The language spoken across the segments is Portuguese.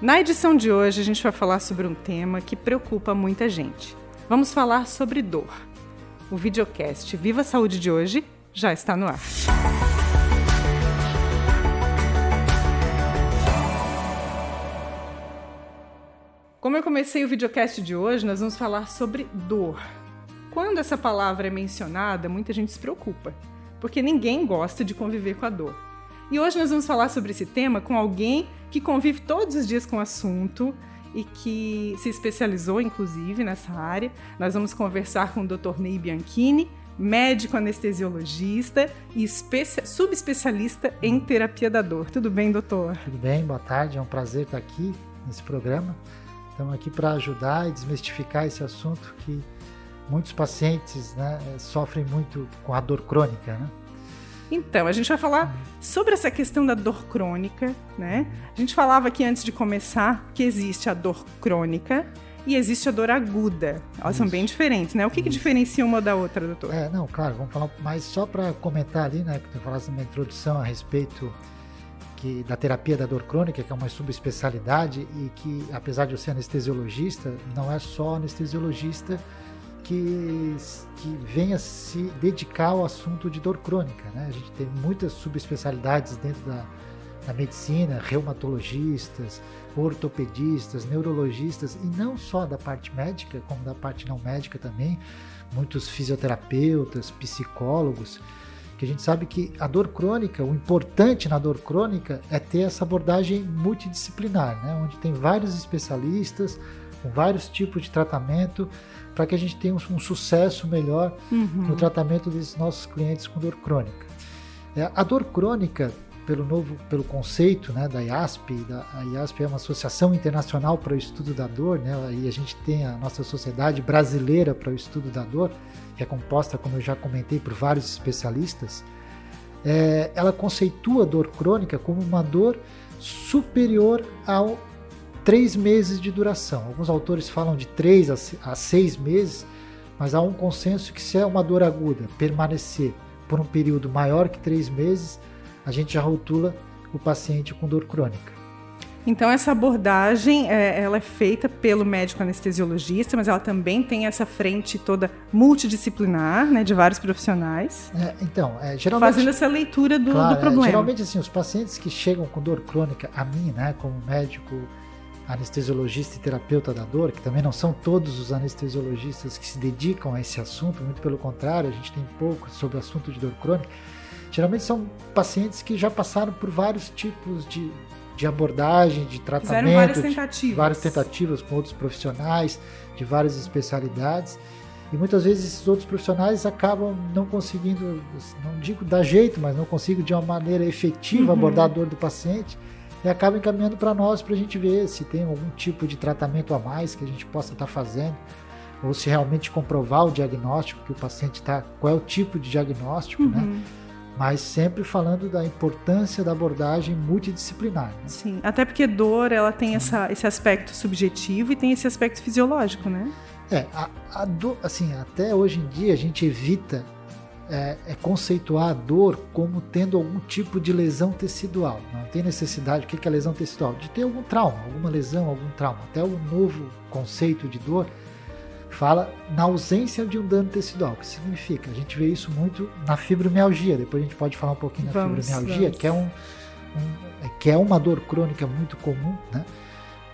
Na edição de hoje, a gente vai falar sobre um tema que preocupa muita gente. Vamos falar sobre dor. O videocast Viva a Saúde de hoje já está no ar. Como eu comecei o videocast de hoje, nós vamos falar sobre dor. Quando essa palavra é mencionada, muita gente se preocupa, porque ninguém gosta de conviver com a dor. E hoje nós vamos falar sobre esse tema com alguém que convive todos os dias com o assunto e que se especializou, inclusive, nessa área. Nós vamos conversar com o Dr. Ney Bianchini, médico anestesiologista e subespecialista em terapia da dor. Tudo bem, doutor? Tudo bem, boa tarde. É um prazer estar aqui nesse programa. Estamos aqui para ajudar e desmistificar esse assunto que muitos pacientes né, sofrem muito com a dor crônica, né? Então, a gente vai falar sobre essa questão da dor crônica, né? A gente falava aqui antes de começar que existe a dor crônica e existe a dor aguda. Elas Isso. são bem diferentes, né? O que, que, diferencia uma da outra, doutor? É, não, claro, vamos falar, mas só para comentar ali, né, que tu falaste na introdução a respeito que, da terapia da dor crônica, que é uma subespecialidade e que, apesar de eu ser anestesiologista, não é só anestesiologista que, que venha se dedicar ao assunto de dor crônica. Né? A gente tem muitas subespecialidades dentro da, da medicina, reumatologistas, ortopedistas, neurologistas, e não só da parte médica, como da parte não médica também, muitos fisioterapeutas, psicólogos, que a gente sabe que a dor crônica, o importante na dor crônica é ter essa abordagem multidisciplinar, né? onde tem vários especialistas, com vários tipos de tratamento, para que a gente tenha um, um sucesso melhor uhum. no tratamento desses nossos clientes com dor crônica. É, a dor crônica, pelo novo, pelo conceito né, da IASP, da, a IASP é uma associação internacional para o estudo da dor, né, e a gente tem a nossa sociedade brasileira para o estudo da dor, que é composta, como eu já comentei, por vários especialistas. É, ela conceitua a dor crônica como uma dor superior ao três meses de duração. Alguns autores falam de três a seis meses, mas há um consenso que se é uma dor aguda permanecer por um período maior que três meses, a gente já rotula o paciente com dor crônica. Então essa abordagem é, ela é feita pelo médico anestesiologista, mas ela também tem essa frente toda multidisciplinar, né, de vários profissionais. É, então, é, geralmente fazendo essa leitura do, claro, do problema. É, geralmente assim, os pacientes que chegam com dor crônica a mim, né, como médico anestesiologista e terapeuta da dor, que também não são todos os anestesiologistas que se dedicam a esse assunto, muito pelo contrário, a gente tem pouco sobre o assunto de dor crônica. Geralmente são pacientes que já passaram por vários tipos de, de abordagem, de tratamento, Fizeram várias tentativas. De, várias tentativas com outros profissionais, de várias especialidades. E muitas vezes esses outros profissionais acabam não conseguindo, não digo dar jeito, mas não conseguem de uma maneira efetiva uhum. abordar a dor do paciente e acaba encaminhando para nós para a gente ver se tem algum tipo de tratamento a mais que a gente possa estar tá fazendo ou se realmente comprovar o diagnóstico que o paciente está, qual é o tipo de diagnóstico, né? uhum. né? Mas sempre falando da importância da abordagem multidisciplinar. Né? Sim, até porque dor ela tem essa, esse aspecto subjetivo e tem esse aspecto fisiológico, né? É, a, a dor, assim, até hoje em dia a gente evita é, é, conceituar a dor como tendo algum tipo de lesão tecidual. Não tem necessidade, o que é lesão tecidual? De ter algum trauma, alguma lesão, algum trauma. Até o novo conceito de dor fala na ausência de um dano tecidual. O que significa? A gente vê isso muito na fibromialgia. Depois a gente pode falar um pouquinho da fibromialgia, vamos. que é um, um, que é uma dor crônica muito comum, né?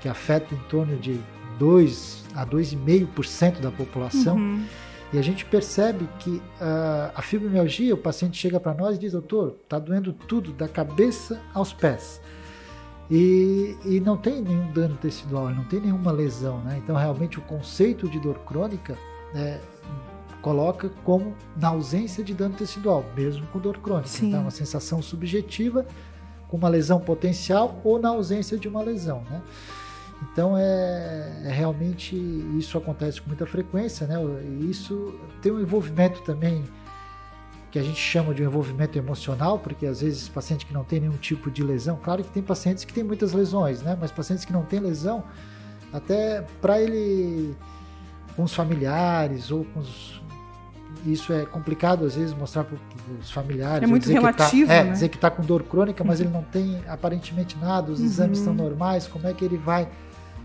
que afeta em torno de 2 a 2,5% da população. Uhum e a gente percebe que uh, a fibromialgia, o paciente chega para nós e diz, doutor, está doendo tudo, da cabeça aos pés. E, e, não tem nenhum dano tecidual, não tem nenhuma lesão, né? Então, realmente, o conceito de dor crônica né, coloca como na ausência de dano tecidual, mesmo com dor crônica. Sim. Então, é uma sensação subjetiva com uma lesão potencial ou na ausência de uma lesão, né? Então é, é, realmente isso acontece com muita frequência, né? E isso tem um envolvimento também que a gente chama de um envolvimento emocional, porque às vezes paciente que não tem nenhum tipo de lesão, claro que tem pacientes que têm muitas lesões, né? Mas pacientes que não têm lesão, até para ele com os familiares ou com os isso é complicado às vezes mostrar para os familiares. É muito dizer relativo, que tá, é, né? dizer que está com dor crônica, mas ele não tem aparentemente nada, os Uhum. exames estão normais, como é que ele vai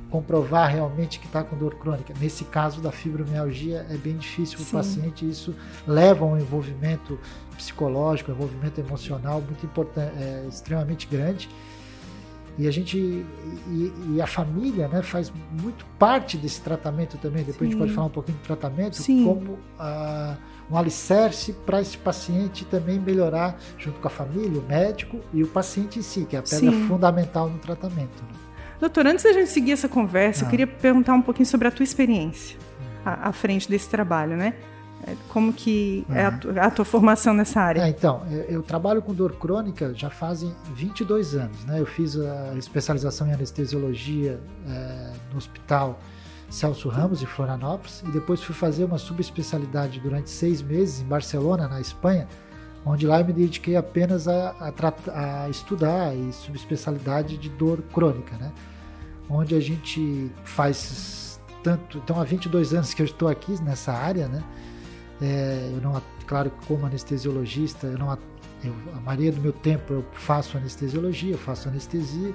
comprovar realmente que está com dor crônica? Nesse caso da fibromialgia é bem difícil para Sim. o paciente, isso leva a um envolvimento psicológico, um envolvimento emocional muito importante, é, extremamente grande. E a gente e, e a família, né, faz muito parte desse tratamento também. Depois a gente Sim. pode falar um pouquinho do tratamento, Sim. como ah, um alicerce para esse paciente também melhorar junto com a família, o médico e o paciente em si, que é a pedra Sim. fundamental no tratamento. né? Doutor, antes da gente seguir essa conversa, eu Ah. queria perguntar um pouquinho sobre a tua experiência à, à frente desse trabalho, né? É, Como que é a, Uhum. tu- a tua formação nessa área? É, então, eu, eu trabalho com dor crônica já fazem 22 anos. Né? Eu fiz a especialização em anestesiologia eh, no Hospital Celso Ramos, de Florianópolis, e depois fui fazer uma subespecialidade durante seis meses em Barcelona, na Espanha, onde lá eu me dediquei apenas a, a, a estudar e subespecialidade de dor crônica, né? onde a gente faz tanto. Então, há 22 anos que eu estou aqui nessa área, né? É, eu não, claro como anestesiologista, eu não, eu, a maioria do meu tempo eu faço anestesiologia, eu faço anestesia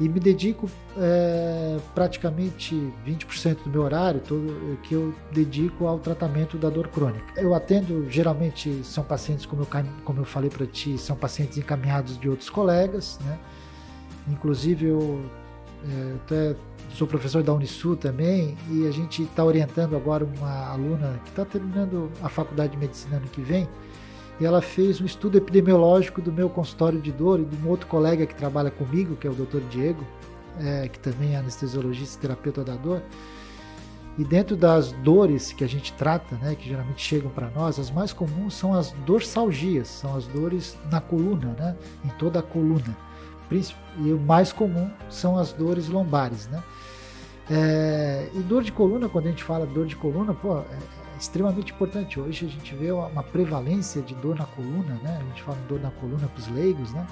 e me dedico é, praticamente 20% do meu horário todo, que eu dedico ao tratamento da dor crônica. Eu atendo, geralmente são pacientes, como eu, como eu falei para ti, são pacientes encaminhados de outros colegas, né? Inclusive eu é, até sou professor da Unisul também e a gente está orientando agora uma aluna que está terminando a faculdade de medicina ano que vem e ela fez um estudo epidemiológico do meu consultório de dor e de um outro colega que trabalha comigo, que é o Dr. Diego, é, que também é anestesiologista e terapeuta da dor. E dentro das dores que a gente trata, né, que geralmente chegam para nós, as mais comuns são as dorsalgias, são as dores na coluna, né, em toda a coluna. E o mais comum são as dores lombares, né? É, e dor de coluna, quando a gente fala dor de coluna, pô, é extremamente importante. Hoje a gente vê uma, prevalência de dor na coluna, né? A gente fala em dor na coluna para os leigos, né?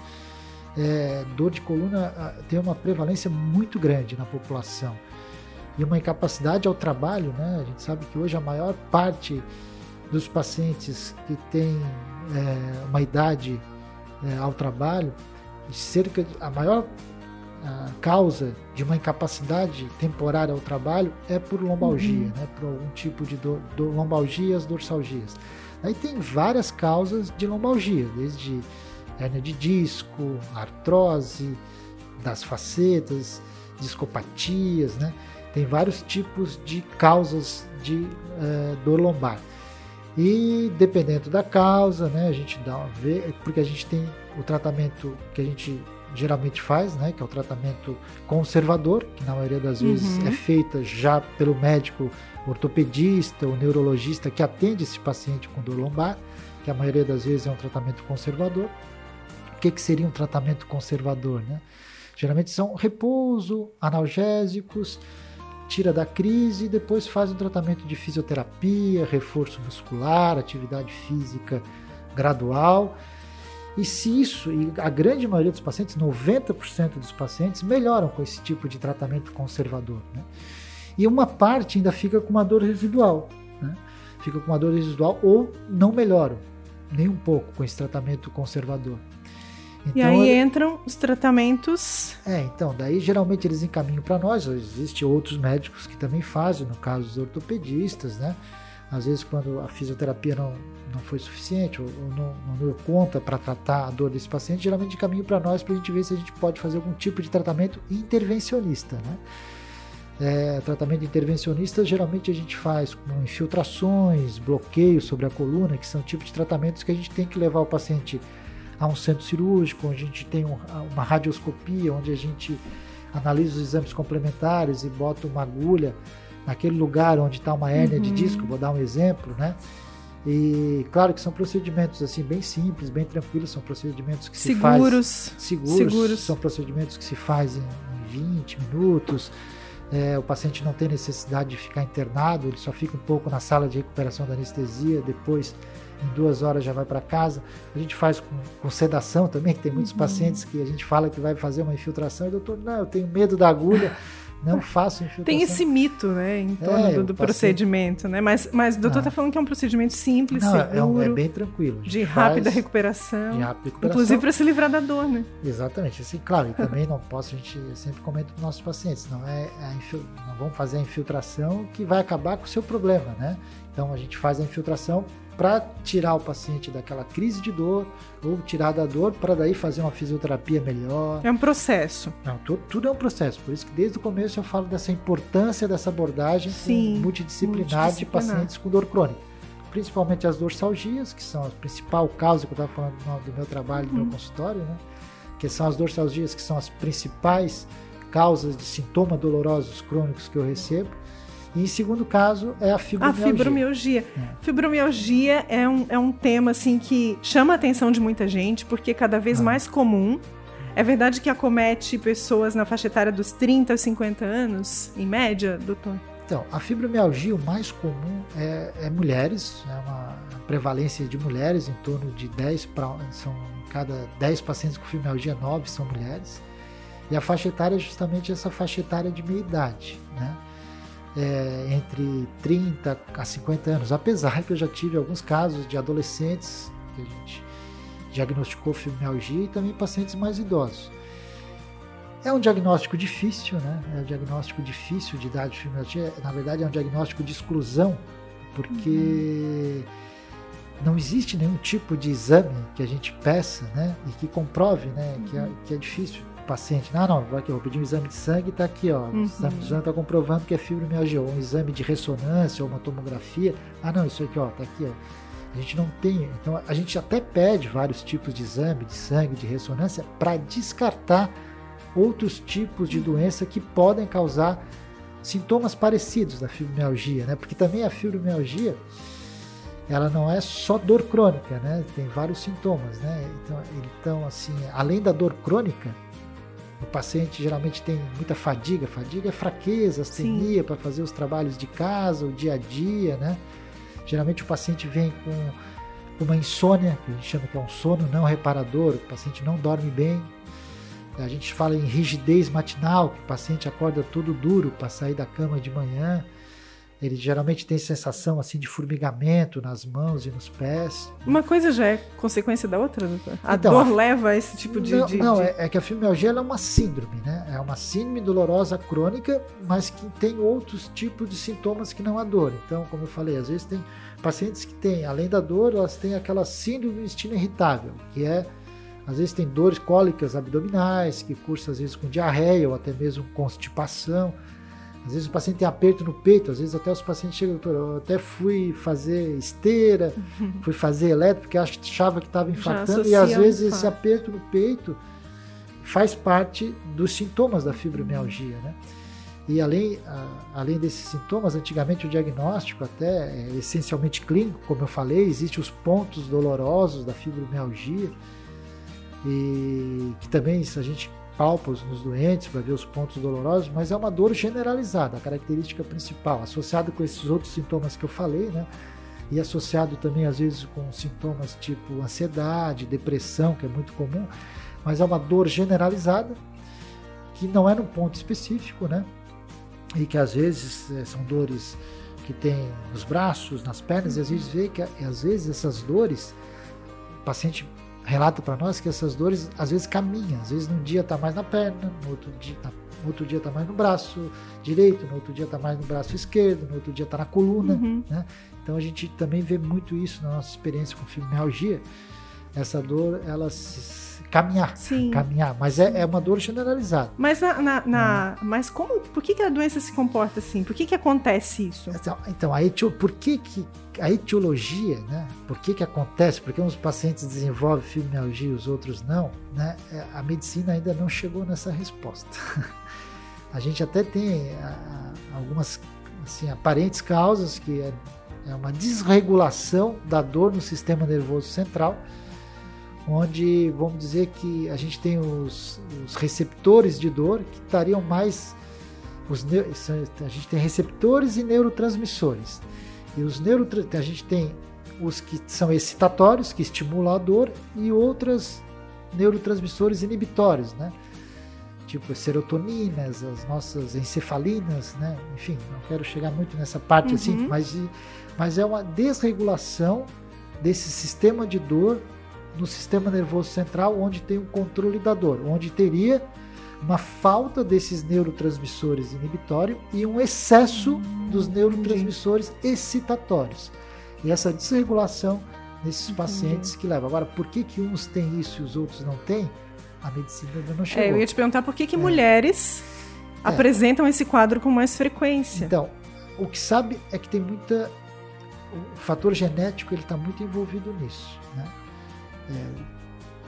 É, dor de coluna ah, tem uma prevalência muito grande na população e uma incapacidade ao trabalho, né? A gente sabe que hoje a maior parte dos pacientes que têm é, uma idade é, ao trabalho, cerca de, a maior a causa de uma incapacidade temporária ao trabalho é por lombalgia, Uhum. né? Por algum tipo de dor, dor, lombalgias, dorsalgias. Aí tem várias causas de lombalgia, desde hernia de disco, artrose das facetas, discopatias, né? Tem vários tipos de causas de eh, dor lombar. E dependendo da causa, né, a gente dá uma vê, porque a gente tem o tratamento que a gente geralmente faz, né, que é o tratamento conservador, que na maioria das vezes Uhum. é feita já pelo médico ortopedista ou neurologista que atende esse paciente com dor lombar, que a maioria das vezes é um tratamento conservador. O que, que seria um tratamento conservador, né? Geralmente são repouso, analgésicos, tira da crise e depois faz um tratamento de fisioterapia, reforço muscular, atividade física gradual. E se isso, e a grande maioria dos pacientes, 90% dos pacientes, melhoram com esse tipo de tratamento conservador. Né? E uma parte ainda fica com uma dor residual. Né? Fica com uma dor residual ou não melhoram nem um pouco com esse tratamento conservador. e aí entram os tratamentos. é, então, daí geralmente eles encaminham para nós, existem outros médicos que também fazem, no caso dos ortopedistas, né? Às vezes quando a fisioterapia não, não foi suficiente ou, ou não, não deu conta para tratar a dor desse paciente, geralmente encaminham para nós para a gente ver se a gente pode fazer algum tipo de tratamento intervencionista, né? É, tratamento intervencionista geralmente a gente faz com infiltrações, bloqueios sobre a coluna, que são tipos de tratamentos que a gente tem que levar o paciente a um centro cirúrgico, onde a gente tem um, uma radioscopia, onde a gente analisa os exames complementares e bota uma agulha naquele lugar onde está uma hérnia Uhum. de disco, vou dar um exemplo, né? E claro que são procedimentos assim bem simples, bem tranquilos, são procedimentos que se faz Seguros. seguros, Seguros. são procedimentos que se faz em, em 20 minutos. É, o paciente não tem necessidade de ficar internado, ele só fica um pouco na sala de recuperação da anestesia, depois em duas horas já vai para casa. A gente faz com, com sedação também, que tem muitos Uhum. pacientes que a gente fala que vai fazer uma infiltração e o doutor, não, eu tenho medo da agulha, não faço infiltração. Tem esse mito, né, em torno é, do, do procedimento, né? Mas, mas o doutor está falando que é um procedimento simples, não, seguro. É, é, bem tranquilo. De rápida recuperação. De rápida recuperação. Inclusive para se livrar da dor, né? Exatamente. Assim, claro, e também não posso, a gente sempre comenta para os nossos pacientes, não é infil, não vamos fazer a infiltração que vai acabar com o seu problema, né? Então a gente faz a infiltração para tirar o paciente daquela crise de dor ou tirar da dor para daí fazer uma fisioterapia melhor. É um processo. Não, tudo, tudo, é um processo. Por isso que desde o começo eu falo dessa importância dessa abordagem Sim, multidisciplinar, multidisciplinar de pacientes com dor crônica. Principalmente as dorsalgias, que são a principal causa que eu estava falando do meu trabalho, do meu consultório, né? que são as dorsalgias que são as principais causas de sintomas dolorosos crônicos que eu recebo e segundo caso é a fibromialgia. A fibromialgia. É. Fibromialgia é um, é um tema assim que chama a atenção de muita gente, porque é cada vez ah. mais comum. É verdade que acomete pessoas na faixa etária dos 30 aos 50 anos, em média, doutor? Então, a fibromialgia, o mais comum é, é mulheres, é uma prevalência de mulheres, em torno de 10 para. São cada 10 pacientes com fibromialgia, 9 são mulheres. E a faixa etária é justamente essa faixa etária de meia idade, né? É, entre 30 a 50 anos, apesar que eu já tive alguns casos de adolescentes que a gente diagnosticou fibromialgia e também pacientes mais idosos. É um diagnóstico difícil, né? É um diagnóstico difícil de idade de fibromialgia. Na verdade, é um diagnóstico de exclusão, porque uhum. não existe nenhum tipo de exame que a gente peça, né? E que comprove, né? Uhum. Que, é, que é difícil paciente, não, não, aqui, eu vou pedir um exame de sangue, está aqui, ó, uhum. o exame de sangue está comprovando que é fibromialgia, ou um exame de ressonância, ou uma tomografia, ah, não, isso aqui, ó, tá aqui, ó. A gente não tem, então a gente até pede vários tipos de exame de sangue, de ressonância, para descartar outros tipos de doença que podem causar sintomas parecidos da fibromialgia, né? Porque também a fibromialgia, ela não é só dor crônica, né? Tem vários sintomas, né? Então, então assim, além da dor crônica, o paciente geralmente tem muita fadiga, fadiga é fraqueza, astenia para fazer os trabalhos de casa, o dia a dia, né? Geralmente o paciente vem com uma insônia, que a gente chama que é um sono não reparador, o paciente não dorme bem. A gente fala em rigidez matinal, que o paciente acorda todo duro para sair da cama de manhã. Ele geralmente tem sensação assim de formigamento nas mãos e nos pés. Uma coisa já é consequência da outra, doutor? A então, dor a... leva a esse tipo de. Não, de, não de... É, é, que a fibromialgia é uma síndrome, né? É uma síndrome dolorosa crônica, mas que tem outros tipos de sintomas que não a dor. Então, como eu falei, às vezes tem pacientes que têm, além da dor, elas têm aquela síndrome do intestino irritável, que é às vezes tem dores cólicas abdominais, que cursa às vezes com diarreia ou até mesmo constipação. Às vezes o paciente tem aperto no peito, às vezes até os pacientes chegam, doutor, eu até fui fazer esteira, fui fazer elétrico, porque achava que estava infartando, e às vezes esse aperto no peito faz parte dos sintomas da fibromialgia, né? E além, a, além desses sintomas, antigamente o diagnóstico até é essencialmente clínico, como eu falei, existem os pontos dolorosos da fibromialgia, e que também a gente palpos nos doentes para ver os pontos dolorosos, mas é uma dor generalizada, a característica principal, associada com esses outros sintomas que eu falei, né? E associado também às vezes com sintomas tipo ansiedade, depressão, que é muito comum, mas é uma dor generalizada que não é num ponto específico, né? E que às vezes é, são dores que tem nos braços, nas pernas, e às vezes vê que às vezes essas dores o paciente relata para nós que essas dores às vezes caminham, às vezes num dia está mais na perna, no outro dia tá, no outro dia está mais no braço direito, no outro dia está mais no braço esquerdo, no outro dia está na coluna, uhum. né? Então a gente também vê muito isso na nossa experiência com fibromialgia. Essa dor, ela se, caminhar. Sim. Caminhar. Mas é, é uma dor generalizada. Mas, na, na, na hum. mas como, por que, que a doença se comporta assim? Por que, que acontece isso? Então, então a, etio, por que, que a etiologia, né? Por que, que acontece? Por que uns pacientes desenvolvem fibromialgia e os outros não? Né? É, a medicina ainda não chegou nessa resposta. a gente até tem algumas assim, aparentes causas, que é, é uma desregulação da dor no sistema nervoso central, onde vamos dizer que a gente tem os, os receptores de dor que estariam mais. Os, a gente tem receptores e neurotransmissores. E os neuro, a gente tem os que são excitatórios, que estimulam a dor, e outros neurotransmissores inibitórios, né? tipo serotoninas, as nossas encefalinas, né? Enfim, não quero chegar muito nessa parte assim, Uhum. mas, mas é uma desregulação desse sistema de dor no sistema nervoso central, onde tem o controle da dor, onde teria uma falta desses neurotransmissores inibitórios e um excesso dos neurotransmissores excitatórios. E essa desregulação nesses pacientes que leva. Agora, por que, que uns têm isso e os outros não têm? A medicina ainda não É, chegou. eu ia te perguntar por que, que É. mulheres É. apresentam esse quadro com mais frequência. Então, o que sabe é que tem muita. O fator genético ele está muito envolvido nisso. Né? É,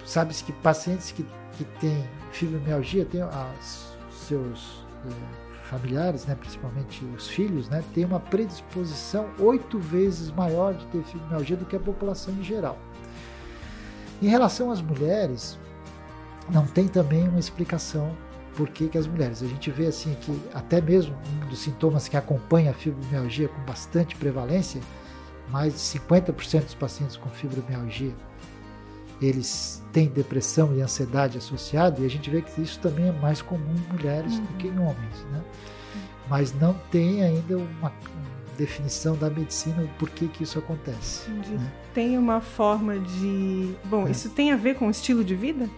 Sabe-se que pacientes que, que têm fibromialgia, têm as, seus é, familiares, né, principalmente os filhos, né, têm uma predisposição oito vezes maior de ter fibromialgia do que a população em geral. Em relação às mulheres, não tem também uma explicação por que, que as mulheres. A gente vê assim que até mesmo um dos sintomas que acompanha a fibromialgia com bastante prevalência, mais de 50% dos pacientes com fibromialgia eles têm depressão e ansiedade associado e a gente vê que isso também é mais comum em mulheres do que em homens, né? Mas não tem ainda uma definição da medicina do porquê que isso acontece. Né? Tem uma forma de. Bom, É. isso tem a ver com o estilo de vida?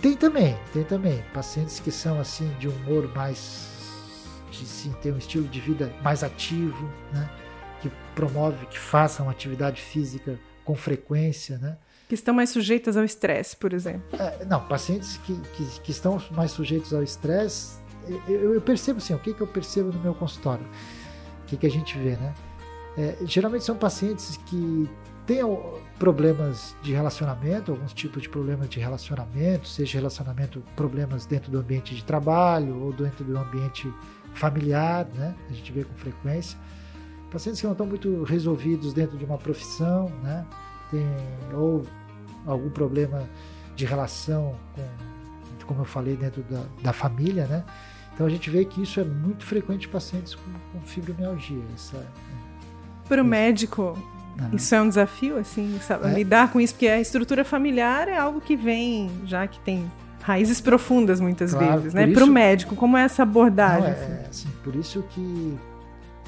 Tem também, tem também pacientes que são assim de um humor mais de sim, ter um estilo de vida mais ativo, né? Que promove que façam atividade física com frequência, né? Que estão mais sujeitas ao estresse, por exemplo. É, não, pacientes que, que, que estão mais sujeitos ao estresse, eu, eu percebo assim, o que, que eu percebo no meu consultório? O que, que a gente vê, né? É, geralmente são pacientes que têm problemas de relacionamento, alguns tipos de problemas de relacionamento, seja relacionamento, problemas dentro do ambiente de trabalho ou dentro do ambiente familiar, né? A gente vê com frequência. Pacientes que não estão muito resolvidos dentro de uma profissão, né? Tem, ou algum problema de relação com, como eu falei, dentro da, da família, né? Então a gente vê que isso é muito frequente em pacientes com, com fibromialgia. Essa, Para o médico, né? isso é um desafio, assim, sabe? É. lidar com isso, porque a estrutura familiar é algo que vem, já que tem raízes profundas muitas Claro, vezes, né? Para o médico, como é essa Não, abordagem? é, assim? é, assim, por isso que,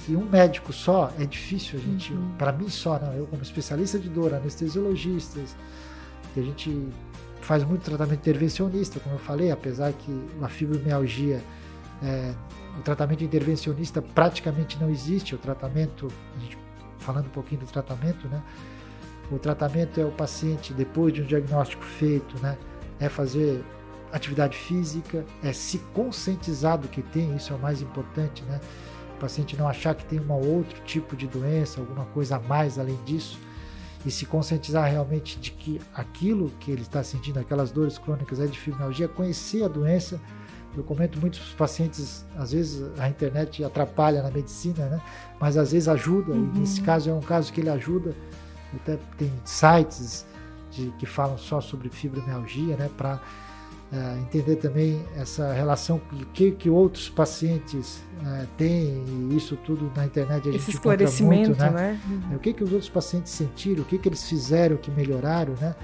que um médico só é difícil a gente, Uhum. para mim só, não, eu como especialista de dor, anestesiologistas, que a gente faz muito tratamento intervencionista, como eu falei, apesar que a fibromialgia, é, o tratamento intervencionista praticamente não existe, o tratamento, a gente falando um pouquinho do tratamento, né? O tratamento é o paciente, depois de um diagnóstico feito, né? É fazer atividade física, é se conscientizar do que tem, isso é o mais importante, né? O paciente não achar que tem um outro tipo de doença, alguma coisa a mais além disso, e se conscientizar realmente de que aquilo que ele está sentindo, aquelas dores crônicas é de fibromialgia, conhecer a doença. Eu comento muito para os pacientes, às vezes a internet atrapalha na medicina, né? Mas às vezes ajuda, Uhum. e nesse caso é um caso que ele ajuda. Até tem sites de, que falam só sobre fibromialgia, né? Para é, entender também essa relação que, que, que outros pacientes é, têm, e isso tudo na internet a gente Esse encontra esclarecimento, muito, né? né? O que, que os outros pacientes sentiram, o que, que eles fizeram que melhoraram, né?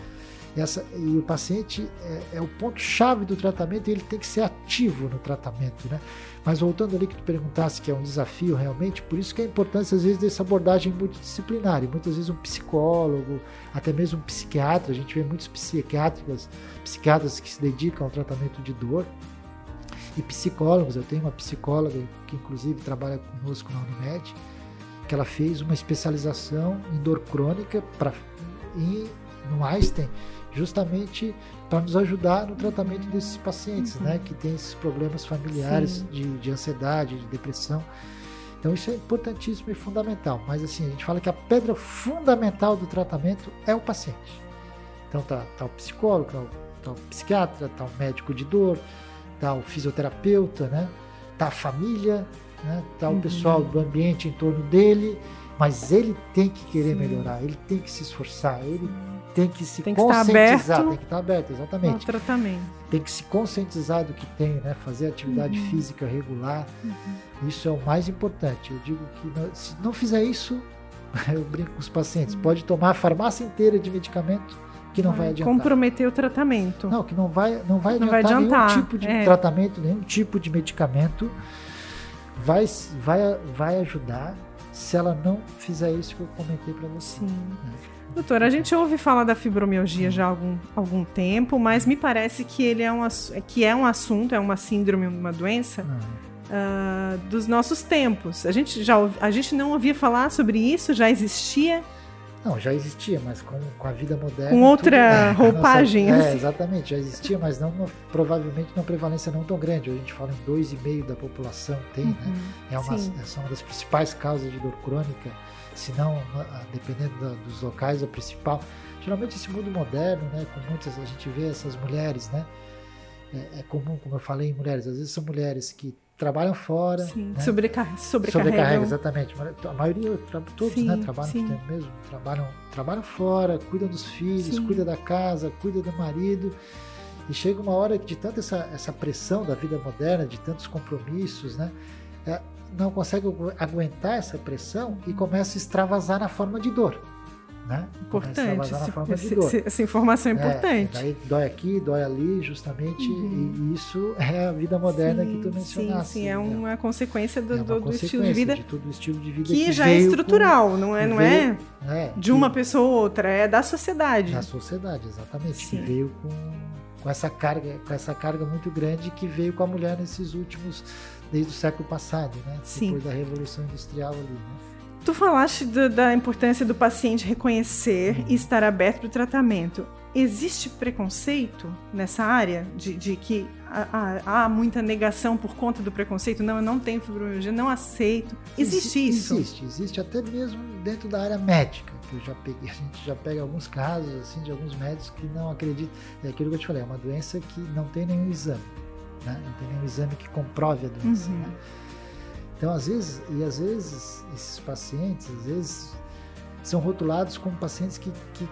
Essa, e o paciente é, é o ponto-chave do tratamento e ele tem que ser ativo no tratamento, né? Mas voltando ali que tu perguntasse que é um desafio realmente, por isso que a importância às vezes dessa abordagem multidisciplinar, e muitas vezes um psicólogo, até mesmo um psiquiatra, a gente vê muitos psiquiátricas, psiquiatras que se dedicam ao tratamento de dor, e psicólogos, eu tenho uma psicóloga que inclusive trabalha conosco na Unimed, que ela fez uma especialização em dor crônica para no Einstein, justamente para nos ajudar no tratamento desses pacientes, Uhum. né, que têm esses problemas familiares de, de ansiedade, de depressão. Então isso é importantíssimo e fundamental. Mas assim, a gente fala que a pedra fundamental do tratamento é o paciente. Então tá, tá o psicólogo, tá o, tá o psiquiatra, tá o médico de dor, tá o fisioterapeuta, né? Tá a família, né? Tá o Uhum. pessoal do ambiente em torno dele, mas ele tem que querer Sim. melhorar, ele tem que se esforçar, ele tem que se Tem que estar conscientizar, aberto tem que estar aberto, exatamente. tratamento. Tem que se conscientizar do que tem, né? Fazer atividade Uhum. física regular. Isso é o mais importante. Eu digo que não- se não fizer isso, eu brinco com os pacientes, Uhum. pode tomar a farmácia inteira de medicamento, que não vai adiantar. Comprometer o tratamento. Não, que não vai, não vai, Não adiantar, vai adiantar, nenhum tipo de é. tratamento, nenhum tipo de medicamento vai, vai, vai ajudar se ela não fizer isso que eu comentei para você. Sim. né? Doutora, a gente ouve falar da fibromialgia já há algum, algum tempo, mas me parece que ele é um, que é um assunto, é uma síndrome, uma doença ah, dos nossos tempos. A gente, já, a gente não ouvia falar sobre isso, já existia. Não, já existia, mas com, com a vida moderna. Com outra tudo- roupagem, Nossa, é, assim. exatamente, já existia, mas não uma- provavelmente numa prevalência não tão grande. A gente fala em 2,5% da população tem, né? É uma, Uhum. Sim. essa é uma das principais causas de dor crônica, se não, dependendo da- dos locais, a principal. Geralmente esse mundo moderno, né, com muitas, a gente vê essas mulheres, né, é, é comum, como eu falei, em mulheres, às vezes são mulheres que trabalham fora, Sim, né, sobrecar sobrecarrega, sobrecarregam. exatamente. A maioria, todos, Sim, né, trabalham sim. mesmo, trabalham, trabalham fora, cuidam dos filhos, Sim. cuidam da casa, cuidam do marido. E chega uma hora que de tanta essa, essa pressão da vida moderna, de tantos compromissos, né, é, não consegue agu- aguentar essa pressão e começa a extravasar na forma de dor. Né? Importante. esse- esse- essa informação é importante. daí dói aqui, dói ali, justamente, Uhum. e, isso é a vida moderna que tu Sim, mencionaste. Sim, sim, é né? uma consequência do, É uma do- do estilo de consequência vida de todo o estilo de vida que, já é veio com- estrutural, não é, que não veio- é é, de uma que- pessoa ou outra, é da sociedade. na sociedade, exatamente, Sim. que veio com, com essa carga, com essa carga muito grande que veio com a mulher nesses últimos desde o século passado, né? Sim. Depois da revolução industrial ali, né? Tu falaste do- da importância do paciente reconhecer e estar aberto para o tratamento. Existe preconceito nessa área de, de que há, há- muita negação por conta do preconceito? Não, eu não tenho fibromialgia, não aceito. Existe Exi- isso? Existe, existe até mesmo dentro da área médica, que eu já peguei, a gente já pega alguns casos assim de alguns médicos que não acreditam. É aquilo que eu te falei, é uma doença que não tem nenhum exame, né? Não tem nenhum exame que comprove a doença, Uhum. né? Então, às vezes, e às vezes esses pacientes, às vezes são rotulados como pacientes que, que,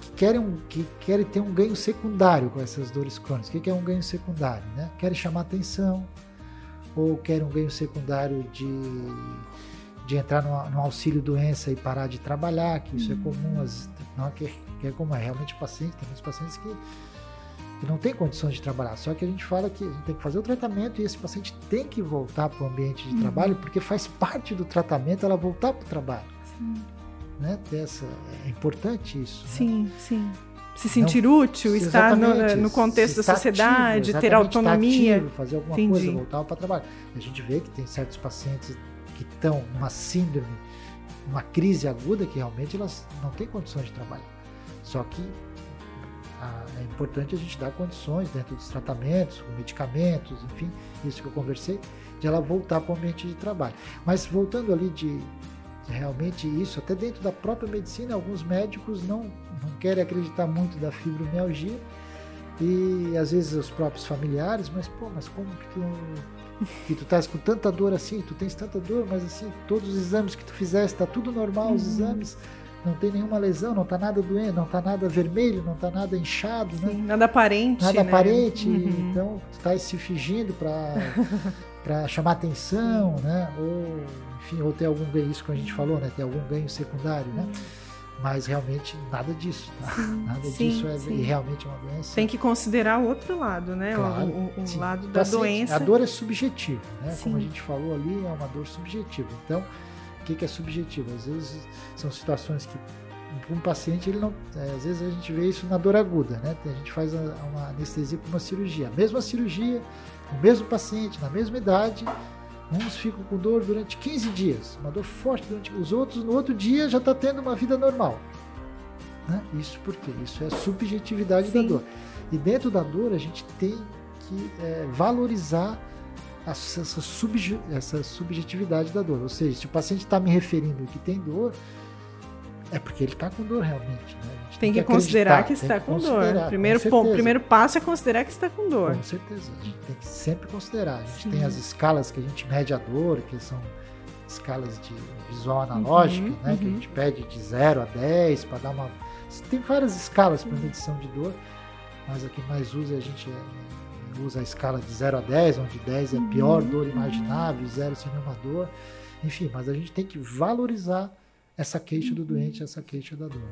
que querem, um- que querem ter um ganho secundário com essas dores crônicas. O que é um ganho secundário? Né? Querem chamar atenção, ou querem um ganho secundário de, de entrar no, no auxílio doença e parar de trabalhar, que isso é comum, as, não é que, que é comum, é realmente paciente, tem muitos pacientes que, que não têm condições de trabalhar. Só que a gente fala que a gente tem que fazer o tratamento e esse paciente tem que voltar para o ambiente de Uhum. trabalho, porque faz parte do tratamento ela voltar para o trabalho. Sim, Né? Essa, é importante isso. né? sim. sim. Se sentir útil, Se- estar no, no contexto da sociedade, ativo, ter autonomia. ativo, fazer alguma Entendi. coisa, voltar para o trabalho. A gente vê que tem certos pacientes que estão numa síndrome, uma crise aguda, que realmente elas não têm condições de trabalhar. Só que é importante a gente dar condições dentro dos tratamentos, com medicamentos, enfim, isso que eu conversei, de ela voltar para o ambiente de trabalho. Mas voltando ali de realmente isso, até dentro da própria medicina, alguns médicos não, não querem acreditar muito da fibromialgia e às vezes os próprios familiares, mas pô, mas como que tu que tu estás com tanta dor assim, tu tens tanta dor, mas assim, todos os exames que tu fizeste, está tudo normal, os Uhum. exames, não tem nenhuma lesão, não está nada doente, não está nada vermelho, não está nada inchado, né? Sim, nada aparente. nada né? aparente, Uhum. então tu estás se fingindo para para chamar atenção, né? Ou enfim, ou ter algum ganho, isso que a gente falou, né? Ter algum ganho secundário, né? Mas realmente nada disso, tá? Nada sim, disso é sim. realmente uma doença. Tem que considerar o outro lado, né? O- Claro, o, o sim. lado da Paciente- doença. A dor é subjetiva, né? Sim. Como a gente falou ali, é uma dor subjetiva. Então, o que, que é subjetivo? Às vezes são situações que um paciente ele não, é, às vezes a gente vê isso na dor aguda, né? A gente faz a- uma anestesia para uma cirurgia, a mesma cirurgia, o mesmo paciente na mesma idade, uns ficam com dor durante 15 dias, uma dor forte durante os outros no outro dia já está tendo uma vida normal. Né? Isso por quê? Isso é subjetividade Sim. da dor. E dentro da dor a gente tem que é, valorizar a- essa, essa subjetividade da dor. Ou seja, se o paciente está me referindo que tem dor, é porque ele está com dor realmente. Né? Gente Tem que considerar que está tem com que dor. Primeiro, com ponto, primeiro passo é considerar que está com dor. Com certeza. A gente tem que sempre considerar. A gente Sim. tem as escalas que a gente mede a dor, que são escalas de visual analógica, Uhum, né? Que a uhum. gente pede de 0 a 10 para dar uma. Tem várias escalas para medição de dor, mas a que mais usa a gente é- usa a escala de 0 a 10, onde 10 é a pior Uhum, dor uhum. imaginável, 0 sem nenhuma dor. Enfim, mas a gente tem que valorizar essa queixa Uhum. do doente, essa queixa da dor.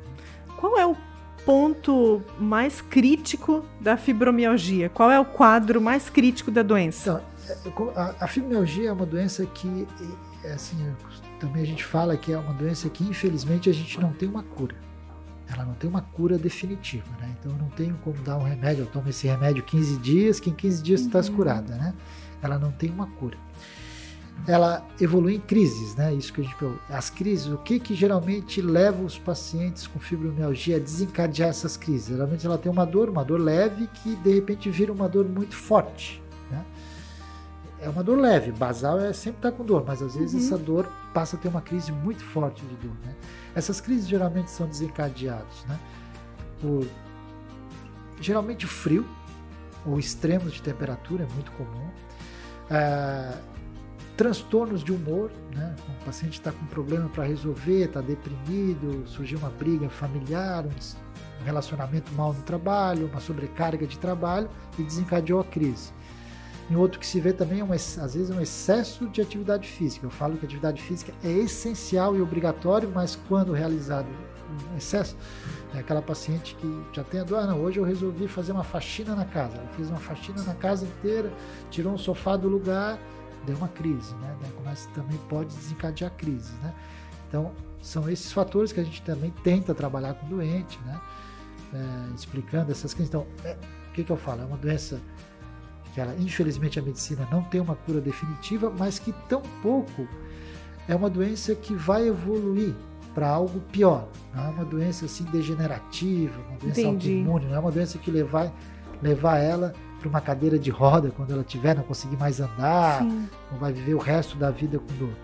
Qual é o ponto mais crítico da fibromialgia? Qual é o quadro mais crítico da doença? Então, a, a fibromialgia é uma doença que, é assim, também a gente fala que é uma doença que infelizmente a gente não tem uma cura. Ela não tem uma cura definitiva, né? Então eu não tenho como dar um remédio, eu tomo esse remédio 15 dias, que em 15 dias uhum. tu estás curada, né? Ela não tem uma cura. Ela evolui em crises, né? Isso que a gente as crises, o que que geralmente leva os pacientes com fibromialgia a desencadear essas crises? Geralmente ela tem uma dor, uma dor leve que de repente vira uma dor muito forte, né? É uma dor leve. Basal é sempre estar tá com dor, mas às vezes uhum. essa dor passa a ter uma crise muito forte de dor. Né? Essas crises geralmente são desencadeadas né? por geralmente frio ou extremos de temperatura, é muito comum. É, transtornos de humor, né? o paciente está com um problema para resolver, está deprimido, surgiu uma briga familiar, um relacionamento mal no trabalho, uma sobrecarga de trabalho e desencadeou a crise. E outro que se vê também, é um, às vezes, um excesso de atividade física. Eu falo que atividade física é essencial e obrigatório, mas quando realizado em excesso, é aquela paciente que já tem a dor, ah, não, hoje eu resolvi fazer uma faxina na casa. Ela fez uma faxina na casa inteira, tirou um sofá do lugar, deu uma crise, né? Começa, também pode desencadear crise, né? Então, são esses fatores que a gente também tenta trabalhar com o doente, né? É, explicando essas crises. Então, é, o que, que eu falo? É uma doença que ela, infelizmente a medicina não tem uma cura definitiva, mas que tão pouco é uma doença que vai evoluir para algo pior. Não é uma doença assim degenerativa, uma doença Entendi. autoimune, não é uma doença que levar, levar ela para uma cadeira de roda quando ela tiver, não conseguir mais andar, Sim. não vai viver o resto da vida com dor.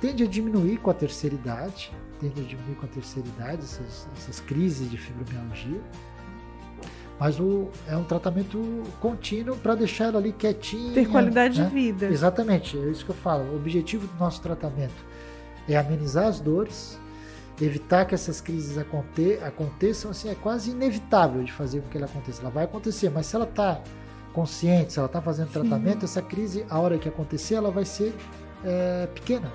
Tende a diminuir com a terceira idade, tende a diminuir com a terceira idade essas, essas crises de fibromialgia mas o, é um tratamento contínuo para deixar ela ali quietinha. Ter qualidade né? de vida. Exatamente, é isso que eu falo. O objetivo do nosso tratamento é amenizar as dores, evitar que essas crises aconte aconteçam. Assim, é quase inevitável de fazer com que ela aconteça. Ela vai acontecer, mas se ela está consciente, se ela está fazendo tratamento, Sim. essa crise, a hora que acontecer, ela vai ser é, pequena.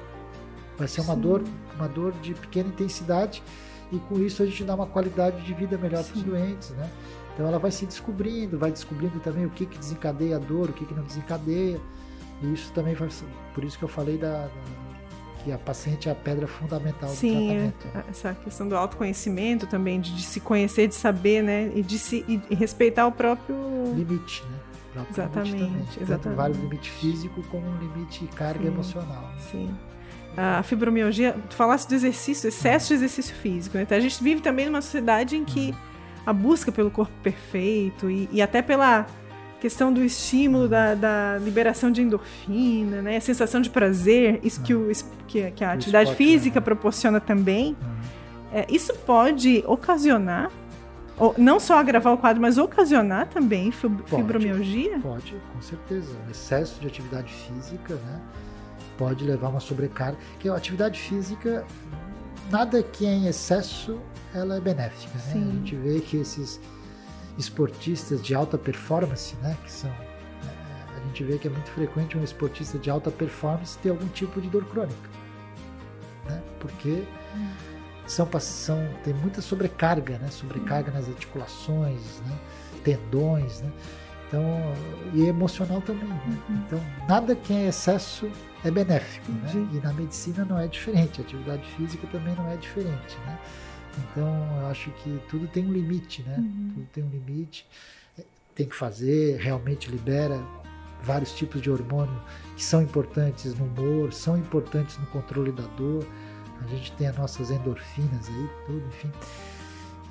Vai ser uma dor, uma dor de pequena intensidade e com isso a gente dá uma qualidade de vida melhor para os doentes, né? Então ela vai se descobrindo, vai descobrindo também o que, que desencadeia a dor, o que, que não desencadeia. E isso também vai. Por isso que eu falei da, da que a paciente é a pedra fundamental Sim, do tratamento. Sim, essa questão do autoconhecimento também, de, de, se conhecer, de saber, né? E de se e, e respeitar o próprio limite, né? Próprio exatamente, limite exatamente. Tanto vários limite físico como um limite carga Sim, emocional. Né? Sim. A fibromialgia, tu falasse do exercício, excesso de exercício físico, né? Então, a gente vive também numa sociedade em que uhum a busca pelo corpo perfeito e, e até pela questão do estímulo da, da, liberação de endorfina, né? A sensação de prazer, isso que, o, que, que a atividade esporte, física né? proporciona também. Uhum. É, isso pode ocasionar, ou, não só agravar o quadro, mas ocasionar também fibromialgia? Pode, com certeza. O excesso de atividade física, né? Pode levar a uma sobrecarga. Que a atividade física, nada que é em excesso ela é benéfica. Né? A gente vê que esses esportistas de alta performance, né, que são é, a gente vê que é muito frequente um esportista de alta performance ter algum tipo de dor crônica, né? Porque hum. são, são tem muita sobrecarga, né? Sobrecarga hum. nas articulações, né? Tendões, né? Então, e emocional também. Né? Uhum. Então, nada que é excesso é benéfico, né? E na medicina não é diferente, a atividade física também não é diferente, né? Então, eu acho que tudo tem um limite, né? Uhum. Tudo tem um limite. É, tem que fazer, realmente libera vários tipos de hormônio que são importantes no humor, são importantes no controle da dor. A gente tem as nossas endorfinas aí, tudo, enfim.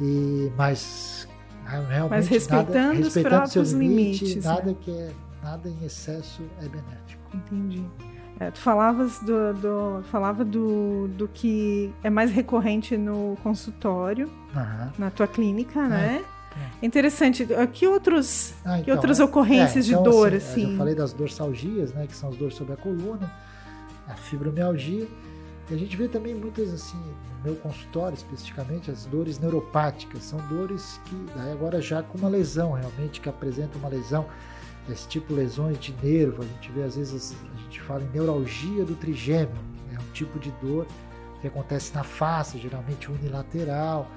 E, mas realmente mas respeitando, nada, respeitando os seus limites, limites nada né? que é nada em excesso é benéfico. Entendi. É, tu falavas do, do, falava do, do que é mais recorrente no consultório, uhum. na tua clínica, é, né? É. Interessante. Que, outros, ah, então, que outras é, ocorrências de então, dor, assim, assim? Eu falei das dorsalgias, né? Que são as dores sobre a coluna, a fibromialgia. E a gente vê também muitas, assim, no meu consultório especificamente, as dores neuropáticas. São dores que, agora já com uma lesão, realmente, que apresenta uma lesão esse tipo de lesões de nervo, a gente vê às vezes, a gente fala em neuralgia do trigêmeo, é um tipo de dor que acontece na face, geralmente unilateral.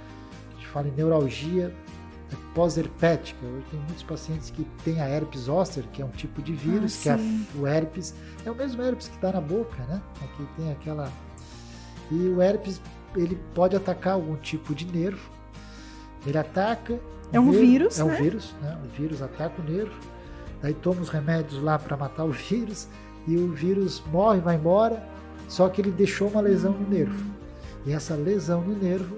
A gente fala em neuralgia pós-herpética. Hoje tem muitos pacientes que têm a herpes zoster, que é um tipo de vírus, Ah, que é o herpes é o mesmo herpes que está na boca, né? Aqui tem aquela e o herpes ele pode atacar algum tipo de nervo. Ele ataca. É um nervo- vírus, É um né? vírus, né? O vírus ataca o nervo. Daí toma os remédios lá para matar o vírus e o vírus morre, vai embora. Só que ele deixou uma lesão no nervo. E essa lesão no nervo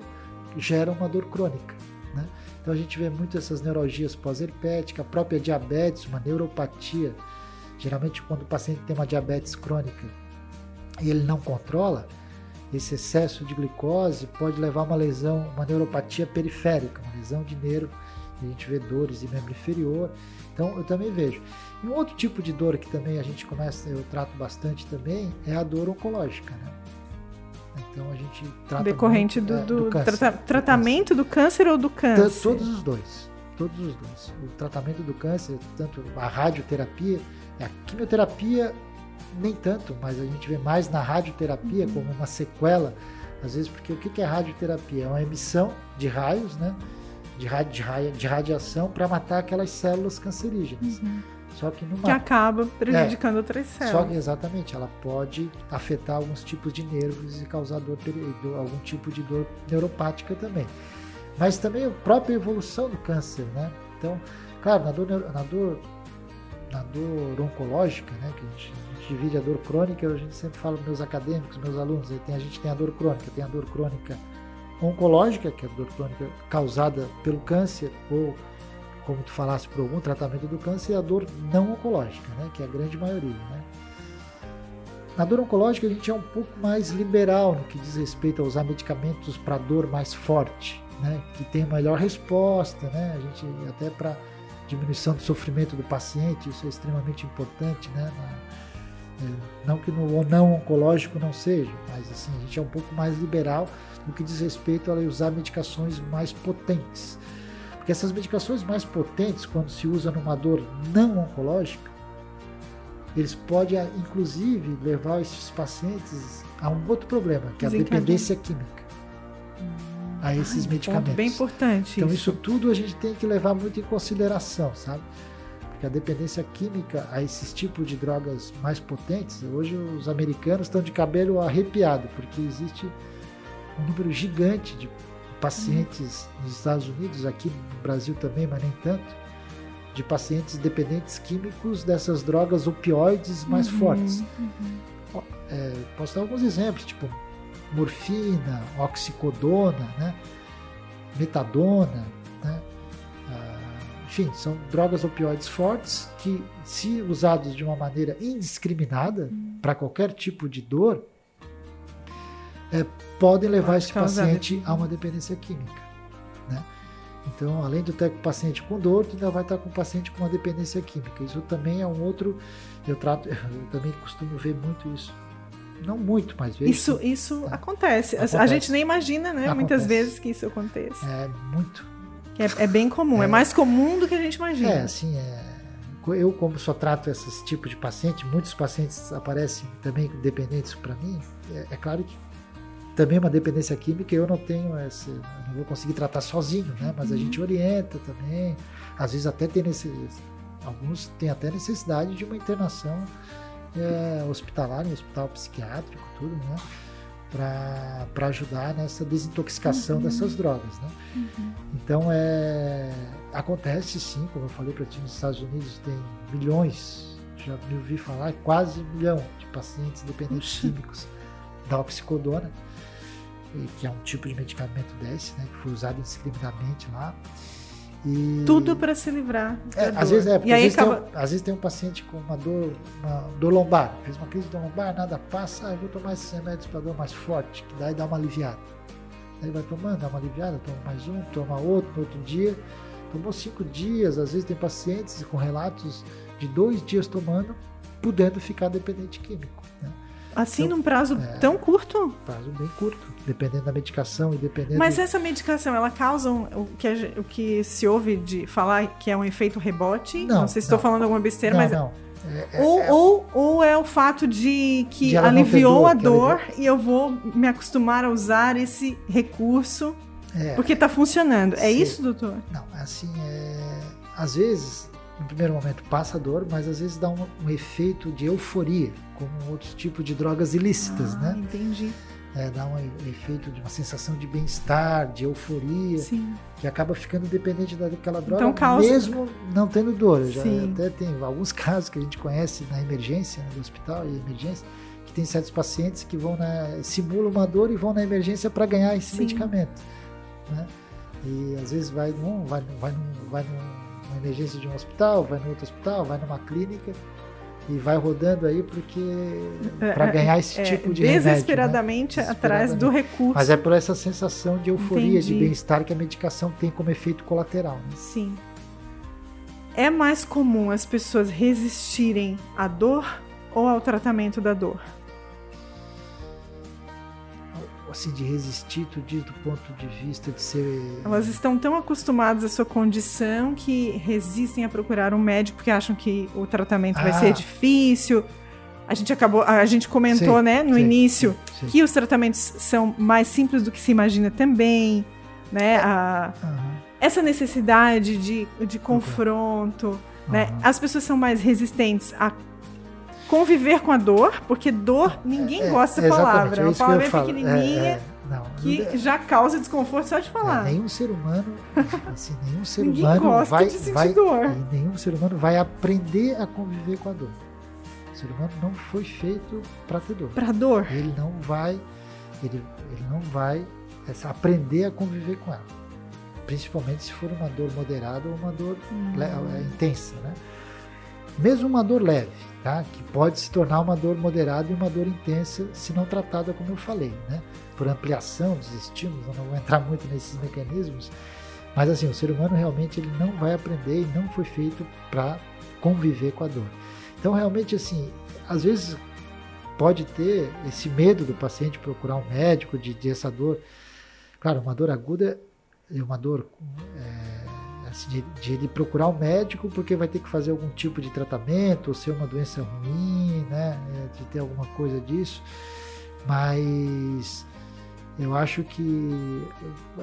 gera uma dor crônica. Né? Então a gente vê muito essas neuralgias pós-herpética, a própria diabetes, uma neuropatia. Geralmente, quando o paciente tem uma diabetes crônica e ele não controla, esse excesso de glicose pode levar a uma lesão, uma neuropatia periférica, uma lesão de nervo. A gente vê dores de membro inferior. Então eu também vejo. E um outro tipo de dor que também a gente começa, eu trato bastante também, é a dor oncológica. Né? Então a gente trata Decorrente muito, do, é, do câncer, trata- do tratamento do câncer ou do câncer. câncer? Todos os dois. Todos os dois. O tratamento do câncer, tanto a radioterapia, a quimioterapia nem tanto, mas a gente vê mais na radioterapia como uma sequela, às vezes porque o que é radioterapia? É uma emissão de raios, né? De, ra- de, raia- de radiação para matar aquelas células cancerígenas. Uhum. Só que numa Que acaba prejudicando outras células. só que exatamente, ela pode afetar alguns tipos de nervos e causar dor, algum tipo de dor neuropática também. Mas também a própria evolução do câncer, né? Então, claro, na dor, na dor, na dor oncológica, né? Que a gente divide a dor crônica, a gente sempre fala para meus acadêmicos, meus alunos, a gente tem a dor crônica, tem a dor crônica oncológica, que é a dor crônica causada pelo câncer ou como tu falasse, por algum tratamento do câncer, e a dor não oncológica, né, que é a grande maioria. Né. Na dor oncológica, a gente é um pouco mais liberal no que diz respeito a usar medicamentos para dor mais forte, né, que tem melhor resposta, né, a gente até para diminuição do sofrimento do paciente, isso é extremamente importante, né, na, não que no não oncológico não seja, mas assim, a gente é um pouco mais liberal no que diz respeito a usar medicações mais potentes. Porque essas medicações mais potentes, quando se usa numa dor não oncológica, eles podem, inclusive, levar esses pacientes a um outro problema, que é a dependência química a esses Ai, medicamentos. Bem importante. Então, isso tudo a gente tem que levar muito em consideração, sabe? Porque a dependência química a esses tipos de drogas mais potentes, hoje os americanos estão de cabelo arrepiado, porque existe um número gigante de pacientes nos Estados Unidos, aqui no Brasil também, mas nem tanto, de pacientes dependentes químicos dessas drogas opioides mais Uhum, fortes. uhum. É, posso dar alguns exemplos, tipo morfina, oxicodona, né? metadona, né? Enfim, são drogas opioides fortes que, se usados de uma maneira indiscriminada para qualquer tipo de dor, é, podem levar esse paciente a uma dependência química. Né? Então, além de estar com o paciente com dor, tu ainda vai estar com o paciente com uma dependência química. Isso também é um outro. Eu trato, eu também costumo ver muito isso. Não muito, mas vejo. Isso, isso acontece. A- A Acontece. gente nem imagina, né? Muitas Acontece. vezes que isso aconteça. É muito. É, é bem comum, é. É. mais comum do que a gente imagina. É, assim, é, eu como só trato esses tipos de paciente, muitos pacientes aparecem também dependentes para mim. É, é claro que também uma dependência química eu não tenho essa, não vou conseguir tratar sozinho, né? Mas a gente orienta também. Às vezes até tem nesse, alguns têm até necessidade de uma internação é, hospitalar, em hospital psiquiátrico, tudo, né? Para ajudar nessa desintoxicação dessas drogas, né? Então é acontece sim, como eu falei para ti, nos Estados Unidos tem milhões, já me ouvi falar, quase um milhão de pacientes dependentes químicos da oxicodona, que é um tipo de medicamento desse, né, que foi usado indiscriminadamente lá. E Tudo para se livrar. é, às vezes é, porque E às, aí vezes acaba. tem um, às vezes tem um paciente com uma dor, uma dor lombar, fez uma crise de dor lombar, nada passa, eu vou tomar esses remédios para dor mais forte, que daí dá uma aliviada. Daí vai tomando, dá uma aliviada, toma mais um, toma outro, no outro dia. Tomou cinco dias, às vezes tem pacientes com relatos de dois dias tomando, podendo ficar dependente químico. Assim, Então, num prazo é. tão curto. Prazo bem curto, dependendo da medicação e dependendo. Mas essa medicação, ela causa um- o, que a o que se ouve de falar que é um efeito rebote? Não, sei se estou não. falando alguma besteira, não, mas. não. É- é- Ou, é- ou, ou é o fato de que De não aliviou dor, a dor e eu vou me acostumar a usar esse recurso É, porque está funcionando. É isso, doutor? Não, assim, é, às vezes, no primeiro momento passa dor, mas às vezes dá um, um efeito de euforia, como outros tipos de drogas ilícitas, ah, né? Entendi. É, dá um efeito de uma sensação de bem-estar, de euforia, Sim. que acaba ficando dependente daquela droga, então, causa... mesmo não tendo dor. Já até tem alguns casos que a gente conhece na emergência, né, no hospital e emergência, que tem certos pacientes que vão na, simulam uma dor e vão na emergência para ganhar esse Sim. medicamento. Né? E às vezes vai num, vai, vai, num, vai numa emergência de um hospital, vai no outro hospital, vai numa clínica e vai rodando aí porque para é, ganhar esse é, tipo de desesperadamente remédio, né? atrás do recurso. Mas é por essa sensação de euforia, Entendi. de bem-estar que a medicação tem como efeito colateral. Né? Sim. É mais comum as pessoas resistirem à dor ou ao tratamento da dor? Assim, de resistir, tu diz do ponto de vista de ser. Elas estão tão acostumadas à sua condição que resistem a procurar um médico porque acham que o tratamento ah. vai ser difícil. A gente acabou, a gente comentou, sim, né, no sim, início, sim, que os tratamentos são mais simples do que se imagina também, né? A, uhum. Essa necessidade de, de confronto, uhum. né? As pessoas são mais resistentes a conviver com a dor, porque dor, ninguém é, gosta da palavra. É uma palavra pequenininha é, é, não, que não, já causa desconforto só de falar. É, nenhum ser humano, assim, nenhum ser humano gosta vai, vai, dor. nenhum ser humano vai aprender a conviver com a dor. O ser humano não foi feito para ter dor. Para dor. Ele não vai, ele, ele não vai aprender a conviver com ela. Principalmente se for uma dor moderada ou uma dor hum. É, intensa, né? Mesmo uma dor leve, tá? que pode se tornar uma dor moderada e uma dor intensa se não tratada como eu falei, né? por ampliação dos estímulos, eu não vou entrar muito nesses mecanismos, mas assim, o ser humano realmente ele não vai aprender e não foi feito para conviver com a dor. Então realmente assim, às vezes pode ter esse medo do paciente procurar um médico de, de essa dor. Claro, uma dor aguda é uma dor é, de, de, ele procurar um médico porque vai ter que fazer algum tipo de tratamento, ou ser uma doença ruim, né? É, de ter alguma coisa disso. Mas eu acho que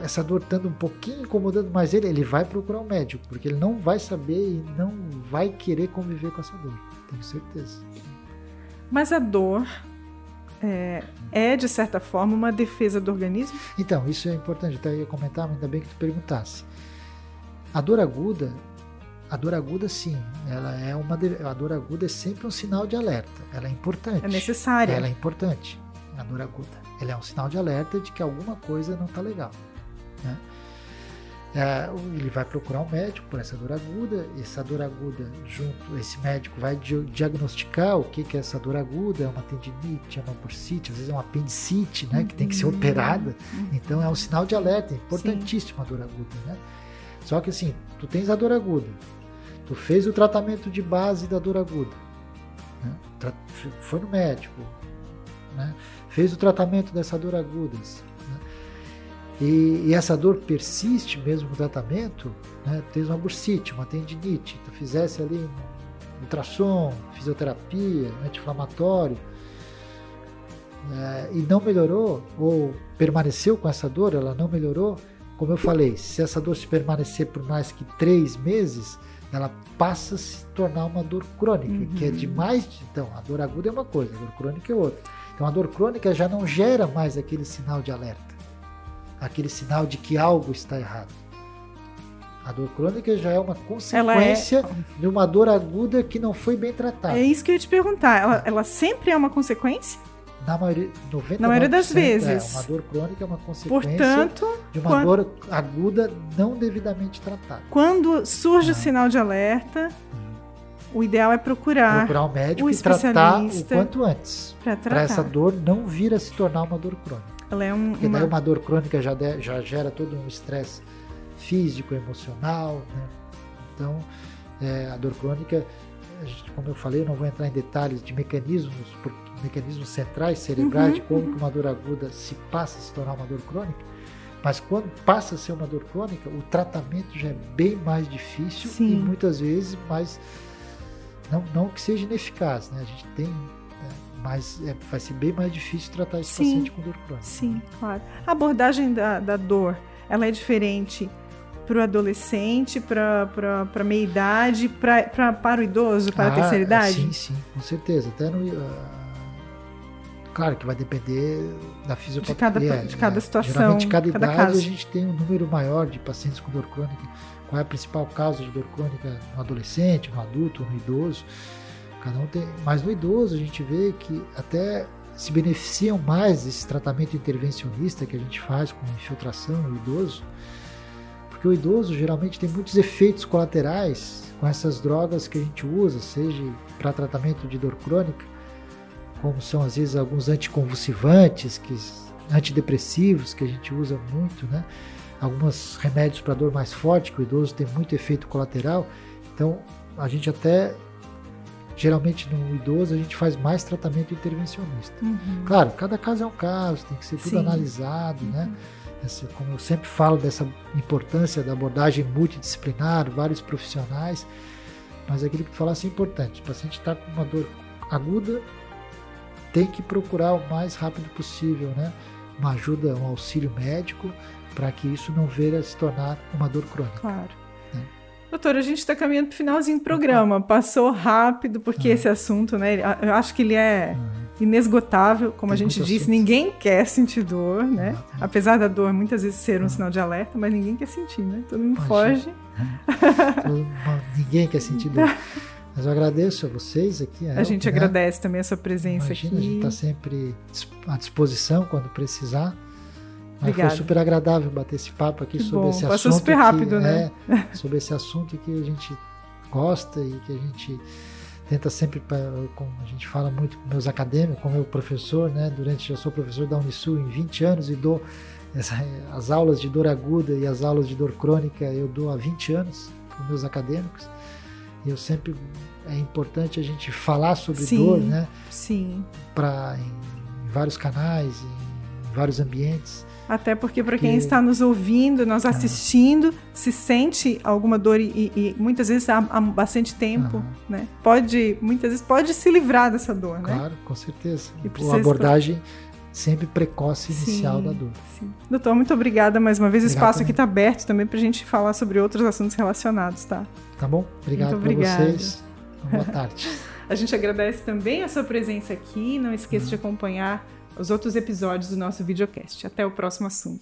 essa dor estando um pouquinho incomodando mais ele, ele vai procurar um médico, porque ele não vai saber e não vai querer conviver com essa dor, tenho certeza. Mas a dor é, é, de certa forma, uma defesa do organismo? Então, isso é importante, até ia comentar, mas ainda bem que tu perguntasse. A dor aguda, a dor aguda sim, ela é uma a dor aguda é sempre um sinal de alerta. Ela é importante. É necessária. Ela é importante. A dor aguda, ela é um sinal de alerta de que alguma coisa não está legal. Né? É, ele vai procurar um médico por essa dor aguda. Essa dor aguda, junto, esse médico vai diagnosticar o que, que é essa dor aguda: é uma tendinite, é uma bursite, às vezes é uma apendicite, né, que tem que ser uhum. operada. Então é um sinal de alerta, é importantíssimo a dor aguda, né? Só que assim, tu tens a dor aguda, tu fez o tratamento de base da dor aguda, né? foi no médico, né? fez o tratamento dessa dor aguda, né? e, e, essa dor persiste mesmo no tratamento, né? tens uma bursite, uma tendinite, tu fizesse ali um ultrassom, fisioterapia, anti-inflamatório, é, e não melhorou, ou permaneceu com essa dor, ela não melhorou, como eu falei, se essa dor se permanecer por mais que três meses, ela passa a se tornar uma dor crônica, uhum. que é de mais. Então, a dor aguda é uma coisa, a dor crônica é outra. Então, a dor crônica já não gera mais aquele sinal de alerta, aquele sinal de que algo está errado. A dor crônica já é uma consequência é... de uma dor aguda que não foi bem tratada. É isso que eu ia te perguntar. Ela, ela sempre é uma consequência? Na maioria, 90, na maioria das vezes. É, uma dor crônica é uma consequência Portanto, de uma quando, dor aguda não devidamente tratada. Quando surge o sinal de alerta, uhum. o ideal é procurar, procurar um médico e tratar o quanto antes. Para essa dor não vir a se tornar uma dor crônica. Ela é um, Porque uma... daí uma dor crônica já, de, já gera todo um estresse físico, emocional. Né? Então, é, a dor crônica, como eu falei, eu não vou entrar em detalhes de mecanismos, porque mecanismos centrais cerebrais uhum, de como uhum. uma dor aguda se passa a se tornar uma dor crônica. Mas quando passa a ser uma dor crônica, o tratamento já é bem mais difícil Sim. e muitas vezes mais. Não, não que seja ineficaz, né? A gente tem. Né? Mas é, vai ser bem mais difícil tratar esse Sim. paciente com dor crônica. Sim, claro. A abordagem da, da dor ela é diferente para o adolescente, para a meia idade, pra, pra, para o idoso, para ah, a terceira idade? Sim, sim, com certeza. Até no, uh, claro que vai depender da fisiopatia. De cada, de cada situação. Geralmente, cada, cada idade caso. a gente tem um número maior de pacientes com dor crônica. Qual é a principal causa de dor crônica no adolescente, no adulto, no idoso? Cada um tem. Mas no idoso a gente vê que até se beneficiam mais desse tratamento intervencionista que a gente faz com infiltração no idoso, porque o idoso geralmente tem muitos efeitos colaterais com essas drogas que a gente usa, seja para tratamento de dor crônica, como são às vezes alguns anticonvulsivantes, que, antidepressivos que a gente usa muito, né? Alguns remédios para dor mais forte, que o idoso tem muito efeito colateral. Então, a gente até geralmente no idoso a gente faz mais tratamento intervencionista. Uhum. Claro, cada caso é um caso, tem que ser tudo Sim. analisado, né? uhum. né? Essa, como eu sempre falo dessa importância da abordagem multidisciplinar, vários profissionais, mas aquilo que tu falasse é importante. O paciente está com uma dor aguda, tem que procurar o mais rápido possível, né? Uma ajuda, um auxílio médico, para que isso não venha se tornar uma dor crônica. Claro. Doutora, a gente está caminhando para o finalzinho do programa. Passou rápido, porque uhum. esse assunto, né? Eu acho que ele é uhum. inesgotável, como Tem a gente disse. Assunto. Ninguém quer sentir dor, né? Uhum. Apesar da dor muitas vezes ser um sinal de alerta, mas ninguém quer sentir, né? Todo mundo foge. ninguém quer sentir dor. Mas eu agradeço a vocês aqui. A, a gente né? agradece também a sua presença Imagina, aqui. A gente está sempre à disposição quando precisar. Mas foi super agradável bater esse papo aqui que sobre bom. esse Passou assunto. super rápido, que, né? É, sobre esse assunto que a gente gosta e que a gente tenta sempre, como a gente fala muito com meus acadêmicos, com meu professor, né? Durante, eu sou professor da Unisul em 20 anos e dou essa, as aulas de dor aguda e as aulas de dor crônica eu dou há 20 anos com meus acadêmicos. E eu sempre é importante a gente falar sobre sim, dor, né? Sim. Para em, em vários canais, em vários ambientes até porque para quem está nos ouvindo, nos ah. assistindo, se sente alguma dor e, e muitas vezes há, há bastante tempo, uhum. né? Pode, muitas vezes pode se livrar dessa dor, claro, né? Claro, com certeza. A abordagem sempre precoce inicial sim, da dor. Sim. Doutor, muito obrigada mais uma vez. O espaço também. aqui está aberto também para a gente falar sobre outros assuntos relacionados, tá? Tá bom? Obrigado para vocês. Boa tarde. a gente agradece também a sua presença aqui. Não esqueça de acompanhar os outros episódios do nosso videocast. Até o próximo assunto.